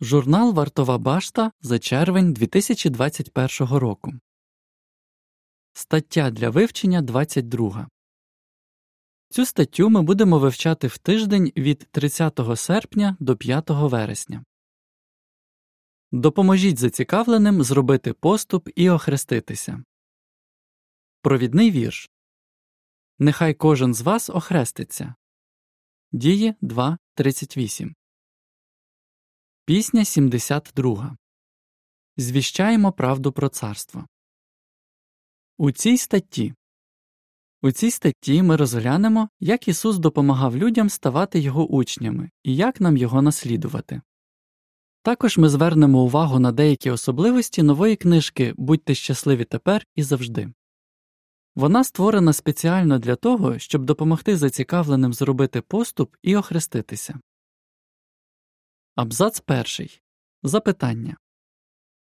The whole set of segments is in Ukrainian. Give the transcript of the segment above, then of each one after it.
Журнал Вартова башта за червень 2021 року. Стаття для вивчення 22. Цю статтю ми будемо вивчати в тиждень від 30 серпня до 5 вересня. Допоможіть зацікавленим зробити поступ і охреститися. Провідний вірш. Нехай кожен з вас охреститься. Дії 2.38 Пісня 72. Звіщаємо правду про царство. У цій статті У цій статті ми розглянемо, як Ісус допомагав людям ставати Його учнями і як нам його наслідувати. Також ми звернемо увагу на деякі особливості нової книжки Будьте щасливі тепер і завжди. Вона створена спеціально для того, щоб допомогти зацікавленим зробити поступ і охреститися. Абзац перший. Запитання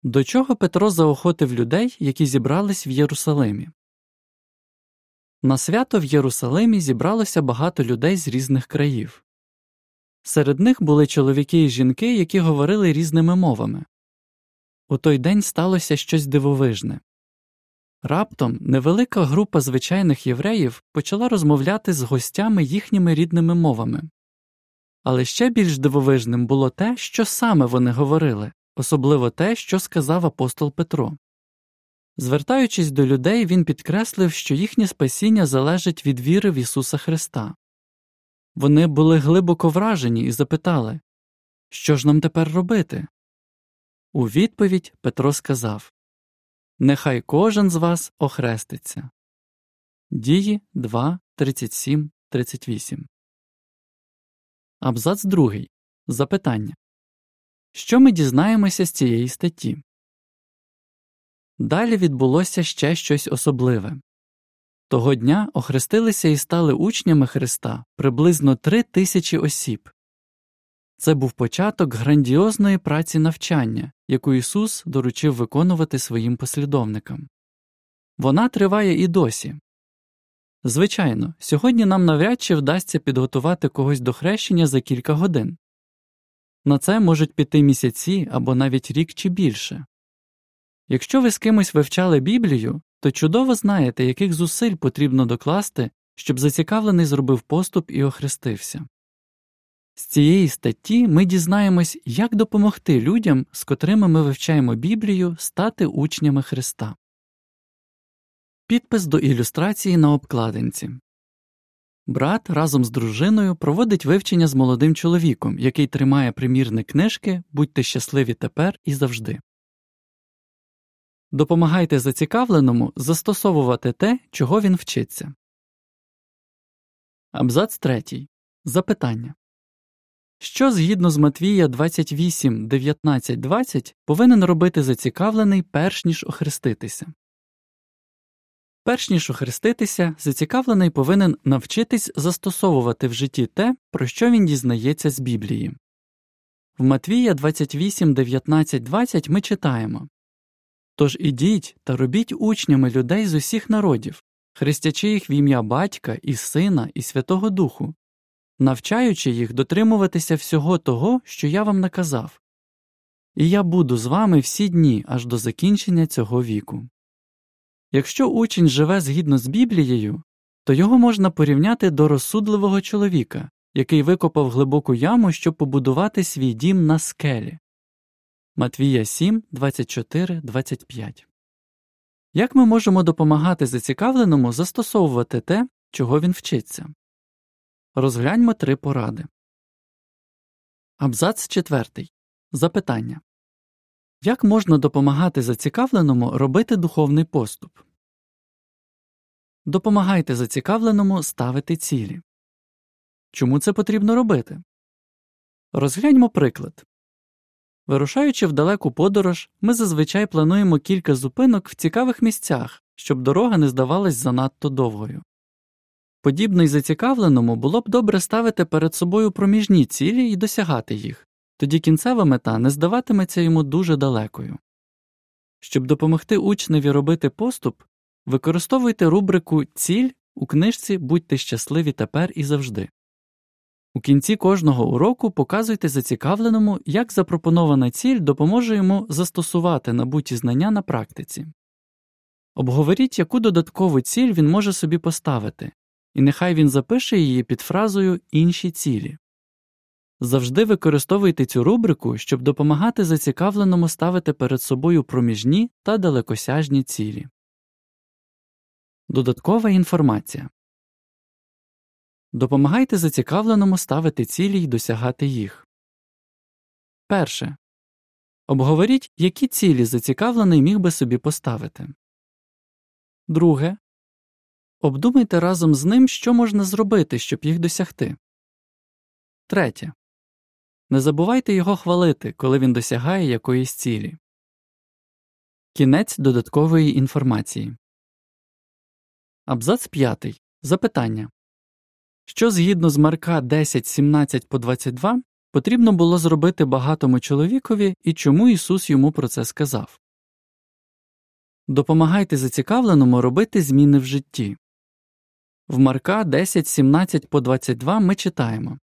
До чого Петро заохотив людей, які зібрались в Єрусалимі? На свято в Єрусалимі зібралося багато людей з різних країв. Серед них були чоловіки і жінки, які говорили різними мовами. У той день сталося щось дивовижне. Раптом невелика група звичайних євреїв почала розмовляти з гостями їхніми рідними мовами. Але ще більш дивовижним було те, що саме вони говорили, особливо те, що сказав апостол Петро. Звертаючись до людей, він підкреслив, що їхнє спасіння залежить від віри в Ісуса Христа. Вони були глибоко вражені і запитали Що ж нам тепер робити? У відповідь Петро сказав Нехай кожен з вас охреститься. Дії 2, 37, 38 Абзац 2. Запитання. Що ми дізнаємося з цієї статті? Далі відбулося ще щось особливе. Того дня охрестилися і стали учнями Христа приблизно три тисячі осіб. Це був початок грандіозної праці навчання, яку Ісус доручив виконувати своїм послідовникам. Вона триває і досі. Звичайно, сьогодні нам навряд чи вдасться підготувати когось до хрещення за кілька годин. На це можуть піти місяці або навіть рік чи більше. Якщо ви з кимось вивчали Біблію, то чудово знаєте, яких зусиль потрібно докласти, щоб зацікавлений зробив поступ і охрестився. З цієї статті ми дізнаємось, як допомогти людям, з котрими ми вивчаємо Біблію, стати учнями Христа. Підпис до ілюстрації на обкладинці Брат разом з дружиною проводить вивчення з молодим чоловіком, який тримає примірник книжки Будьте щасливі тепер і завжди. Допомагайте зацікавленому застосовувати те, чого він вчиться. Абзац 3. Запитання Що згідно з Матвія 28, 19, 20 повинен робити зацікавлений перш ніж охреститися? Перш ніж охреститися, зацікавлений повинен навчитись застосовувати в житті те, про що він дізнається з Біблії. В Матвія 28, 19, 20 ми читаємо Тож ідіть та робіть учнями людей з усіх народів, хрестячи їх в ім'я Батька і Сина, і Святого Духу, навчаючи їх дотримуватися всього того, що я вам наказав. І я буду з вами всі дні аж до закінчення цього віку. Якщо учень живе згідно з Біблією, то його можна порівняти до розсудливого чоловіка, який викопав глибоку яму, щоб побудувати свій дім на скелі. Матвія 7, 24, 25 Як ми можемо допомагати зацікавленому застосовувати те, чого він вчиться? Розгляньмо три поради. Абзац 4. Запитання Як можна допомагати зацікавленому робити духовний поступ? Допомагайте зацікавленому ставити цілі. Чому це потрібно робити? Розгляньмо приклад. Вирушаючи в далеку подорож, ми зазвичай плануємо кілька зупинок в цікавих місцях, щоб дорога не здавалась занадто довгою. Подібно й зацікавленому було б добре ставити перед собою проміжні цілі і досягати їх, тоді кінцева мета не здаватиметься йому дуже далекою. Щоб допомогти учневі робити поступ, використовуйте рубрику Ціль у книжці Будьте щасливі тепер і завжди. У кінці кожного уроку показуйте зацікавленому, як запропонована ціль допоможе йому застосувати набуті знання на практиці. Обговоріть, яку додаткову ціль він може собі поставити, і нехай він запише її під фразою інші цілі. Завжди використовуйте цю рубрику, щоб допомагати зацікавленому ставити перед собою проміжні та далекосяжні цілі. Додаткова інформація Допомагайте зацікавленому ставити цілі й досягати їх. Перше. Обговоріть, які цілі зацікавлений міг би собі поставити. Друге. Обдумайте разом з ним, що можна зробити, щоб їх досягти. Третє. Не забувайте його хвалити, коли він досягає якоїсь цілі. Кінець додаткової інформації. Абзац 5. Запитання Що згідно з Марка 10, 17 по 22 потрібно було зробити багатому чоловікові і чому Ісус йому про це сказав? Допомагайте зацікавленому робити зміни в житті. В Марка 10, 17 по 22 ми читаємо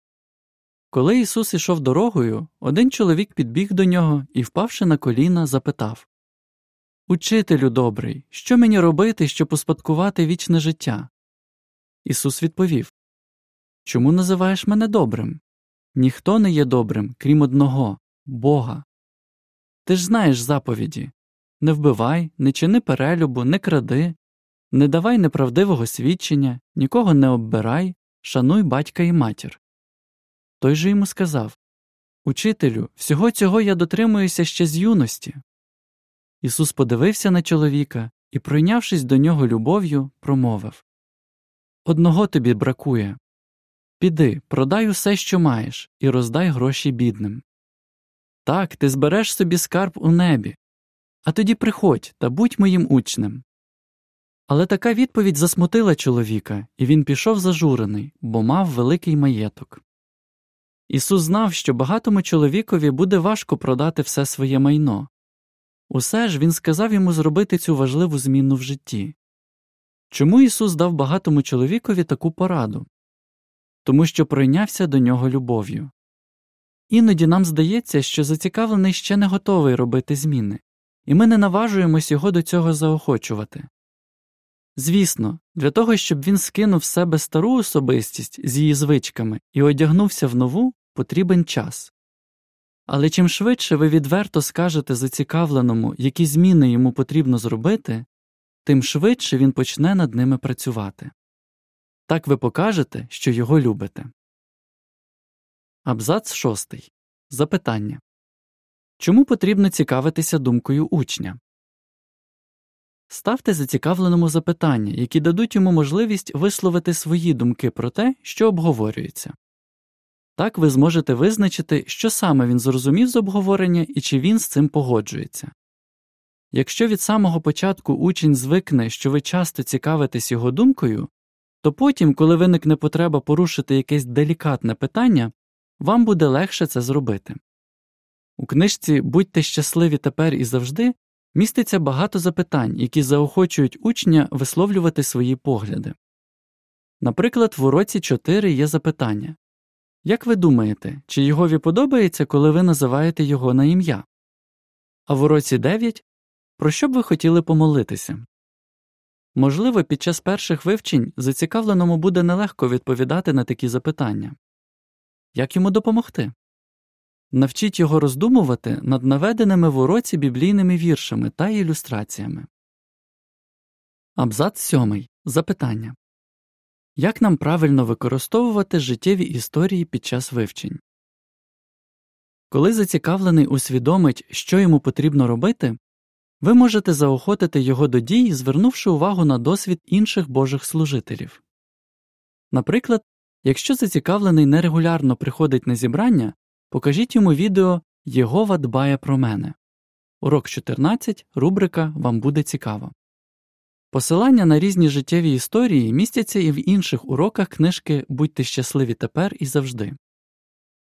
Коли Ісус ішов дорогою, один чоловік підбіг до нього і, впавши на коліна, запитав Учителю добрий, що мені робити, щоб успадкувати вічне життя? Ісус відповів Чому називаєш мене добрим? Ніхто не є добрим, крім одного Бога. Ти ж знаєш заповіді не вбивай, не чини перелюбу, не кради, не давай неправдивого свідчення, нікого не оббирай, шануй батька і матір. Той же йому сказав Учителю, всього цього я дотримуюся ще з юності. Ісус подивився на чоловіка і, пройнявшись до нього любов'ю, промовив Одного тобі бракує. Піди, продай усе, що маєш, і роздай гроші бідним. Так, ти збереш собі скарб у небі, а тоді приходь та будь моїм учнем. Але така відповідь засмутила чоловіка, і він пішов зажурений, бо мав великий маєток. Ісус знав, що багатому чоловікові буде важко продати все своє майно. Усе ж він сказав йому зробити цю важливу зміну в житті. Чому Ісус дав багатому чоловікові таку пораду? Тому що пройнявся до нього любов'ю. Іноді нам здається, що зацікавлений ще не готовий робити зміни, і ми не наважуємось його до цього заохочувати. Звісно, для того, щоб він скинув з себе стару особистість з її звичками і одягнувся в нову, потрібен час. Але чим швидше ви відверто скажете зацікавленому, які зміни йому потрібно зробити, тим швидше він почне над ними працювати. Так ви покажете, що його любите. Абзац шостий. Запитання Чому потрібно цікавитися думкою учня? Ставте зацікавленому запитання, які дадуть йому можливість висловити свої думки про те, що обговорюється. Так ви зможете визначити, що саме він зрозумів з обговорення і чи він з цим погоджується. Якщо від самого початку учень звикне, що ви часто цікавитесь його думкою, то потім, коли виникне потреба порушити якесь делікатне питання, вам буде легше це зробити. У книжці Будьте щасливі тепер і завжди міститься багато запитань, які заохочують учня висловлювати свої погляди. Наприклад, в уроці 4 є запитання Як ви думаєте, чи Єгові подобається, коли ви називаєте його на ім'я? А в уроці 9 про що б ви хотіли помолитися? Можливо, під час перших вивчень зацікавленому буде нелегко відповідати на такі запитання. Як йому допомогти? Навчіть його роздумувати над наведеними в уроці біблійними віршами та ілюстраціями. Абзац сьомий. Запитання Як нам правильно використовувати життєві історії під час вивчень? Коли зацікавлений усвідомить, що йому потрібно робити, ви можете заохотити його до дій, звернувши увагу на досвід інших божих служителів. Наприклад, якщо зацікавлений нерегулярно приходить на зібрання, покажіть йому відео Єгова дбає про мене. Урок 14, рубрика Вам буде цікаво. Посилання на різні життєві історії містяться і в інших уроках книжки Будьте щасливі тепер і завжди.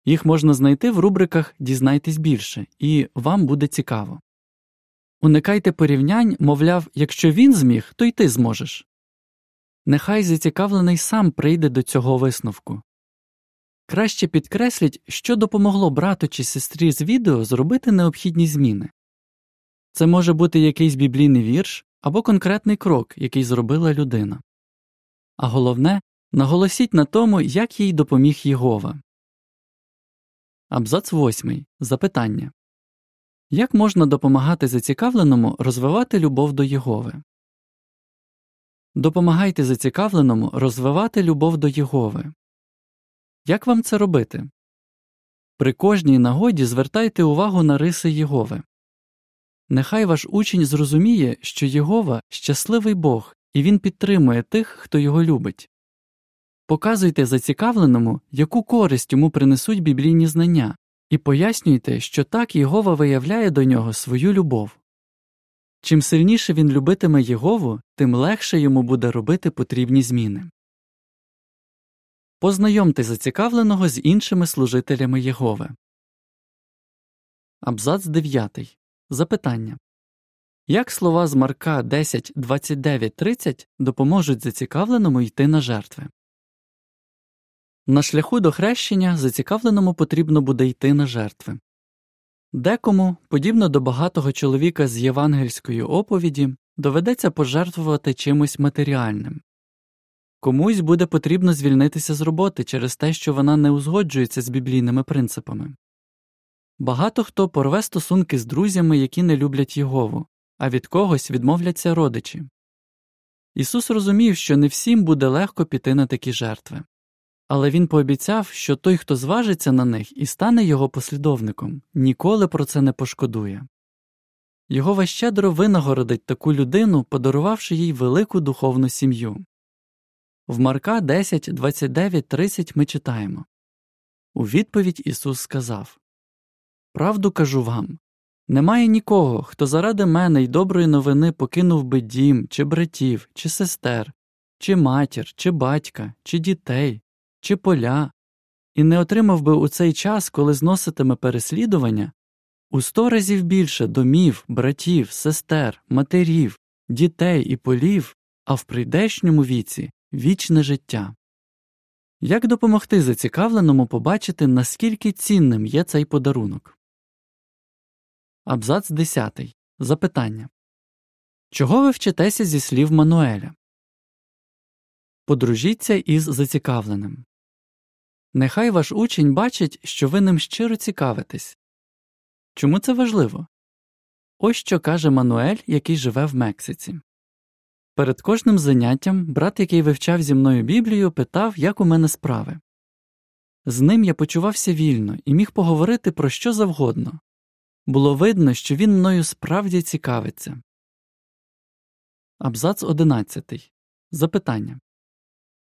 Їх можна знайти в рубриках Дізнайтесь більше і Вам буде цікаво. Уникайте порівнянь, мовляв, якщо він зміг, то й ти зможеш. Нехай зацікавлений сам прийде до цього висновку. Краще підкресліть, що допомогло брату чи сестрі з відео зробити необхідні зміни. Це може бути якийсь біблійний вірш або конкретний крок, який зробила людина. А головне, наголосіть на тому, як їй допоміг Єгова. Абзац 8. Запитання Як можна допомагати зацікавленому розвивати любов до Єгови? Допомагайте зацікавленому розвивати любов до Єгови. Як вам це робити? При кожній нагоді звертайте увагу на риси Єгови. Нехай ваш учень зрозуміє, що Єгова щасливий Бог, і він підтримує тих, хто його любить. Показуйте зацікавленому, яку користь йому принесуть біблійні знання, і пояснюйте, що так Єгова виявляє до нього свою любов. Чим сильніше він любитиме Єгову, тим легше йому буде робити потрібні зміни. Познайомте зацікавленого з іншими служителями Єгови. Абзац 9. Запитання Як слова з Марка 10, 29, 30 допоможуть зацікавленому йти на жертви? На шляху до хрещення зацікавленому потрібно буде йти на жертви. Декому, подібно до багатого чоловіка з євангельської оповіді, доведеться пожертвувати чимось матеріальним. Комусь буде потрібно звільнитися з роботи через те, що вона не узгоджується з біблійними принципами. Багато хто порве стосунки з друзями, які не люблять Єгову, а від когось відмовляться родичі. Ісус розумів, що не всім буде легко піти на такі жертви. Але він пообіцяв, що той, хто зважиться на них і стане його послідовником, ніколи про це не пошкодує. Його щедро винагородить таку людину, подарувавши їй велику духовну сім'ю. В Марка 10, 29, 30 ми читаємо. У відповідь Ісус сказав Правду кажу вам немає нікого, хто заради мене й доброї новини покинув би дім, чи братів, чи сестер, чи матір, чи батька, чи дітей, чи поля, і не отримав би у цей час, коли зноситиме переслідування, у сто разів більше домів, братів, сестер, матерів, дітей і полів, а в прийдешньому віці вічне життя. Як допомогти зацікавленому побачити, наскільки цінним є цей подарунок? Абзац 10. Запитання Чого ви вчитеся зі слів Мануеля? Подружіться із зацікавленим. Нехай ваш учень бачить, що ви ним щиро цікавитесь. Чому це важливо? Ось що каже Мануель, який живе в Мексиці. Перед кожним заняттям брат, який вивчав зі мною Біблію, питав, як у мене справи. З ним я почувався вільно і міг поговорити про що завгодно. Було видно, що він мною справді цікавиться. Абзац 11. Запитання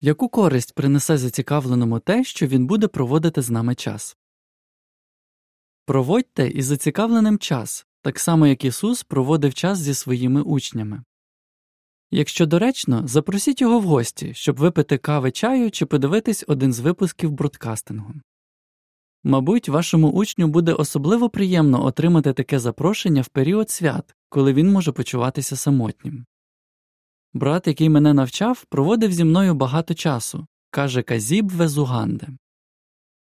Яку користь принесе зацікавленому те, що він буде проводити з нами час? Проводьте із зацікавленим час, так само як Ісус проводив час зі своїми учнями. Якщо доречно, запросіть його в гості, щоб випити кави чаю чи подивитись один з випусків бродкастингу. Мабуть, вашому учню буде особливо приємно отримати таке запрошення в період свят, коли він може почуватися самотнім. Брат, який мене навчав, проводив зі мною багато часу, каже Казіб Везуганде.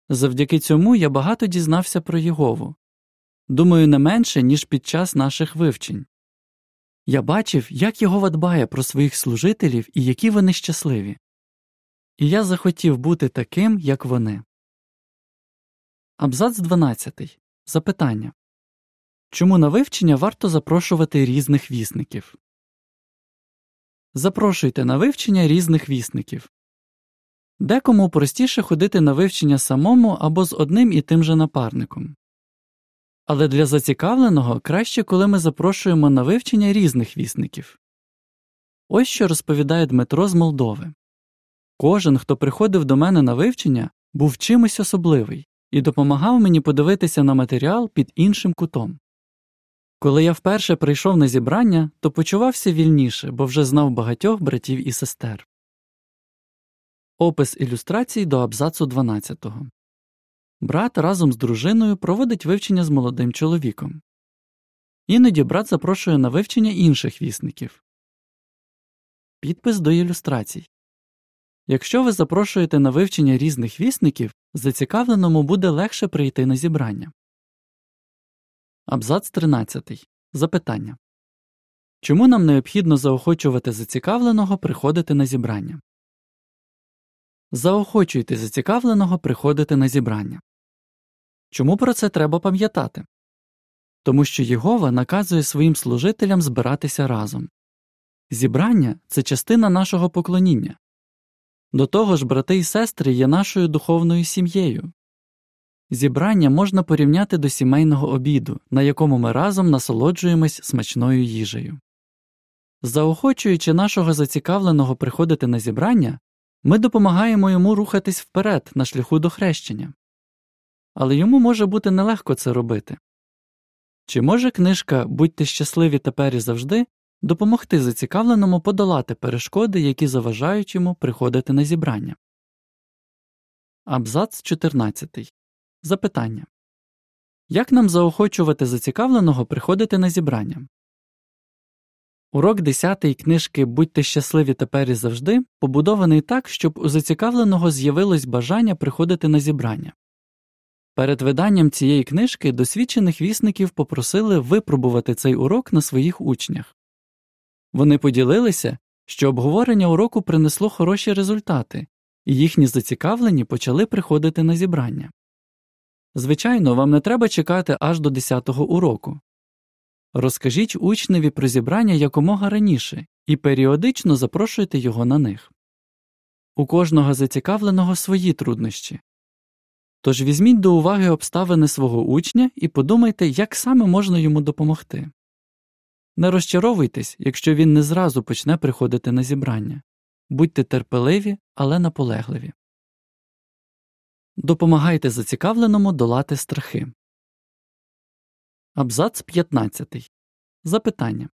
Завдяки цьому я багато дізнався про Єгову. Думаю, не менше, ніж під час наших вивчень. Я бачив, як Єгова дбає про своїх служителів і які вони щасливі. І я захотів бути таким, як вони. Абзац 12. Запитання Чому на вивчення варто запрошувати різних вісників? Запрошуйте на вивчення різних вісників. Декому простіше ходити на вивчення самому або з одним і тим же напарником. Але для зацікавленого краще, коли ми запрошуємо на вивчення різних вісників. Ось що розповідає Дмитро з Молдови Кожен, хто приходив до мене на вивчення, був чимось особливий і допомагав мені подивитися на матеріал під іншим кутом. Коли я вперше прийшов на зібрання, то почувався вільніше, бо вже знав багатьох братів і сестер. Опис ілюстрацій до абзацу 12. Брат разом з дружиною проводить вивчення з молодим чоловіком. Іноді брат запрошує на вивчення інших вісників. Підпис до ілюстрацій Якщо ви запрошуєте на вивчення різних вісників, зацікавленому буде легше прийти на зібрання. Абзац 13. Запитання Чому нам необхідно заохочувати зацікавленого приходити на зібрання? Заохочуйте зацікавленого приходити на зібрання. Чому про це треба пам'ятати? Тому що Єгова наказує своїм служителям збиратися разом. Зібрання це частина нашого поклоніння. До того ж, брати і сестри є нашою духовною сім'єю. Зібрання можна порівняти до сімейного обіду, на якому ми разом насолоджуємось смачною їжею. Заохочуючи нашого зацікавленого приходити на зібрання, ми допомагаємо йому рухатись вперед на шляху до хрещення. Але йому може бути нелегко це робити. Чи може книжка Будьте щасливі тепер і завжди допомогти зацікавленому подолати перешкоди, які заважають йому приходити на зібрання? Абзац 14. Запитання Як нам заохочувати зацікавленого приходити на зібрання? Урок 10 книжки Будьте щасливі тепер і завжди побудований так, щоб у зацікавленого з'явилось бажання приходити на зібрання. Перед виданням цієї книжки досвідчених вісників попросили випробувати цей урок на своїх учнях. Вони поділилися, що обговорення уроку принесло хороші результати, і їхні зацікавлені почали приходити на зібрання. Звичайно, вам не треба чекати аж до 10-го уроку. Розкажіть учневі про зібрання якомога раніше і періодично запрошуйте його на них. У кожного зацікавленого свої труднощі. Тож візьміть до уваги обставини свого учня і подумайте, як саме можна йому допомогти. Не розчаровуйтесь, якщо він не зразу почне приходити на зібрання. Будьте терпеливі, але наполегливі. Допомагайте зацікавленому долати страхи. Абзац 15. Запитання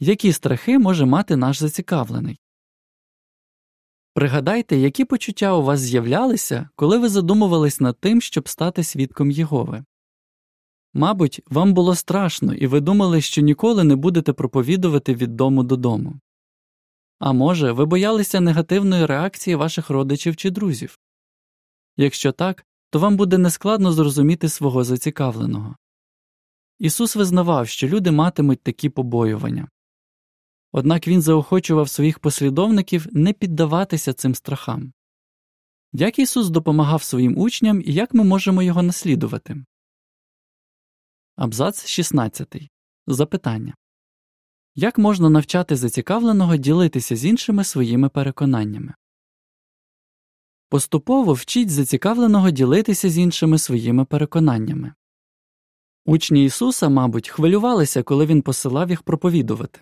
Які страхи може мати наш зацікавлений? Пригадайте, які почуття у вас з'являлися, коли ви задумувались над тим, щоб стати свідком Єгови. Мабуть, вам було страшно, і ви думали, що ніколи не будете проповідувати від дому додому. А може, ви боялися негативної реакції ваших родичів чи друзів? Якщо так, то вам буде нескладно зрозуміти свого зацікавленого. Ісус визнавав, що люди матимуть такі побоювання. Однак Він заохочував своїх послідовників не піддаватися цим страхам. Як Ісус допомагав своїм учням і як ми можемо його наслідувати? Абзац 16. Запитання Як можна навчати зацікавленого ділитися з іншими своїми переконаннями? Поступово вчіть зацікавленого ділитися з іншими своїми переконаннями. Учні Ісуса, мабуть, хвилювалися, коли Він посилав їх проповідувати.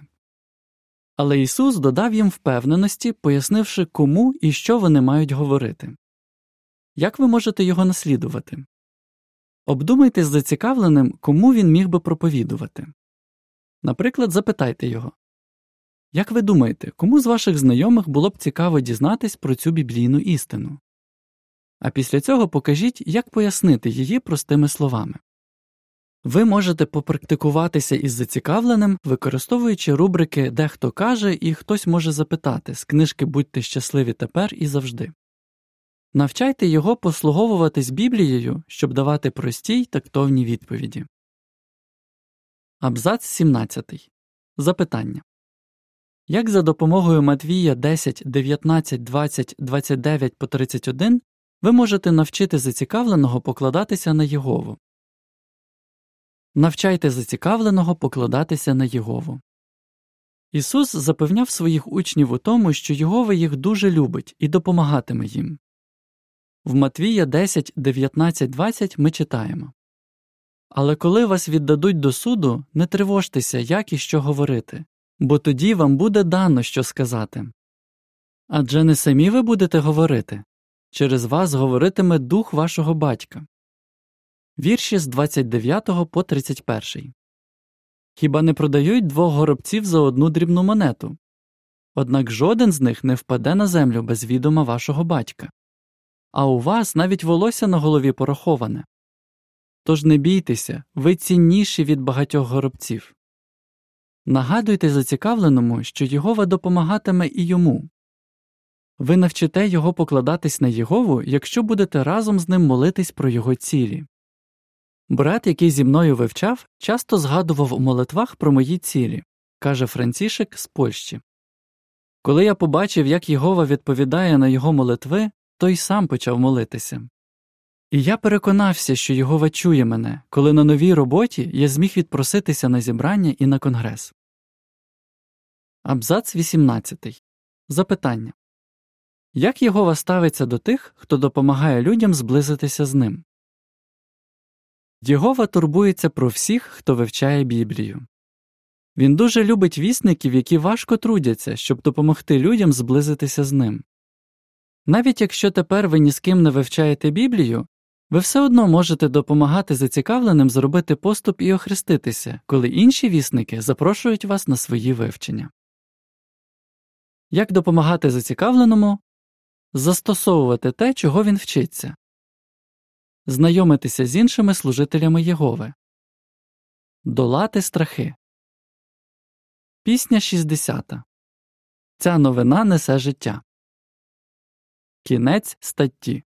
Але Ісус додав їм впевненості, пояснивши, кому і що вони мають говорити. Як ви можете його наслідувати? Обдумайте з зацікавленим, кому він міг би проповідувати. Наприклад, запитайте його Як ви думаєте, кому з ваших знайомих було б цікаво дізнатись про цю біблійну істину? А після цього покажіть, як пояснити її простими словами. Ви можете попрактикуватися із зацікавленим, використовуючи рубрики Дехто каже і хтось може запитати з книжки Будьте щасливі тепер і завжди. Навчайте його послуговуватись Біблією, щоб давати прості й тактовні відповіді. Абзац 17. Запитання Як за допомогою Матвія 10, 19, 20, 29 по 31 ви можете навчити зацікавленого покладатися на Єгову? Навчайте зацікавленого покладатися на Єгову. Ісус запевняв своїх учнів у тому, що Єгова їх дуже любить і допомагатиме їм. В Матвія 10, 19, 20 ми читаємо Але коли вас віддадуть до суду, не тривожтеся, як і що говорити, бо тоді вам буде дано що сказати. Адже не самі ви будете говорити через вас говоритиме дух вашого батька. Вірші з 29 по 31. Хіба не продають двох горобців за одну дрібну монету? Однак жоден з них не впаде на землю без відома вашого батька. А у вас навіть волосся на голові пораховане. Тож не бійтеся, ви цінніші від багатьох горобців. Нагадуйте зацікавленому, що Єгова допомагатиме і йому. Ви навчите його покладатись на Єгову, якщо будете разом з ним молитись про його цілі. Брат, який зі мною вивчав, часто згадував у молитвах про мої цілі, каже Францішек з Польщі. Коли я побачив, як Єгова відповідає на його молитви, то й сам почав молитися. І я переконався, що Єгова чує мене, коли на новій роботі я зміг відпроситися на зібрання і на конгрес. Абзац 18. Запитання Як Єгова ставиться до тих, хто допомагає людям зблизитися з ним? Єгова турбується про всіх, хто вивчає Біблію. Він дуже любить вісників, які важко трудяться, щоб допомогти людям зблизитися з ним. Навіть якщо тепер ви ні з ким не вивчаєте Біблію, ви все одно можете допомагати зацікавленим зробити поступ і охреститися, коли інші вісники запрошують вас на свої вивчення. Як допомагати зацікавленому? Застосовувати те, чого він вчиться, знайомитися з іншими служителями Єгови, долати страхи. Пісня 60. Ця новина несе життя. Кінець статті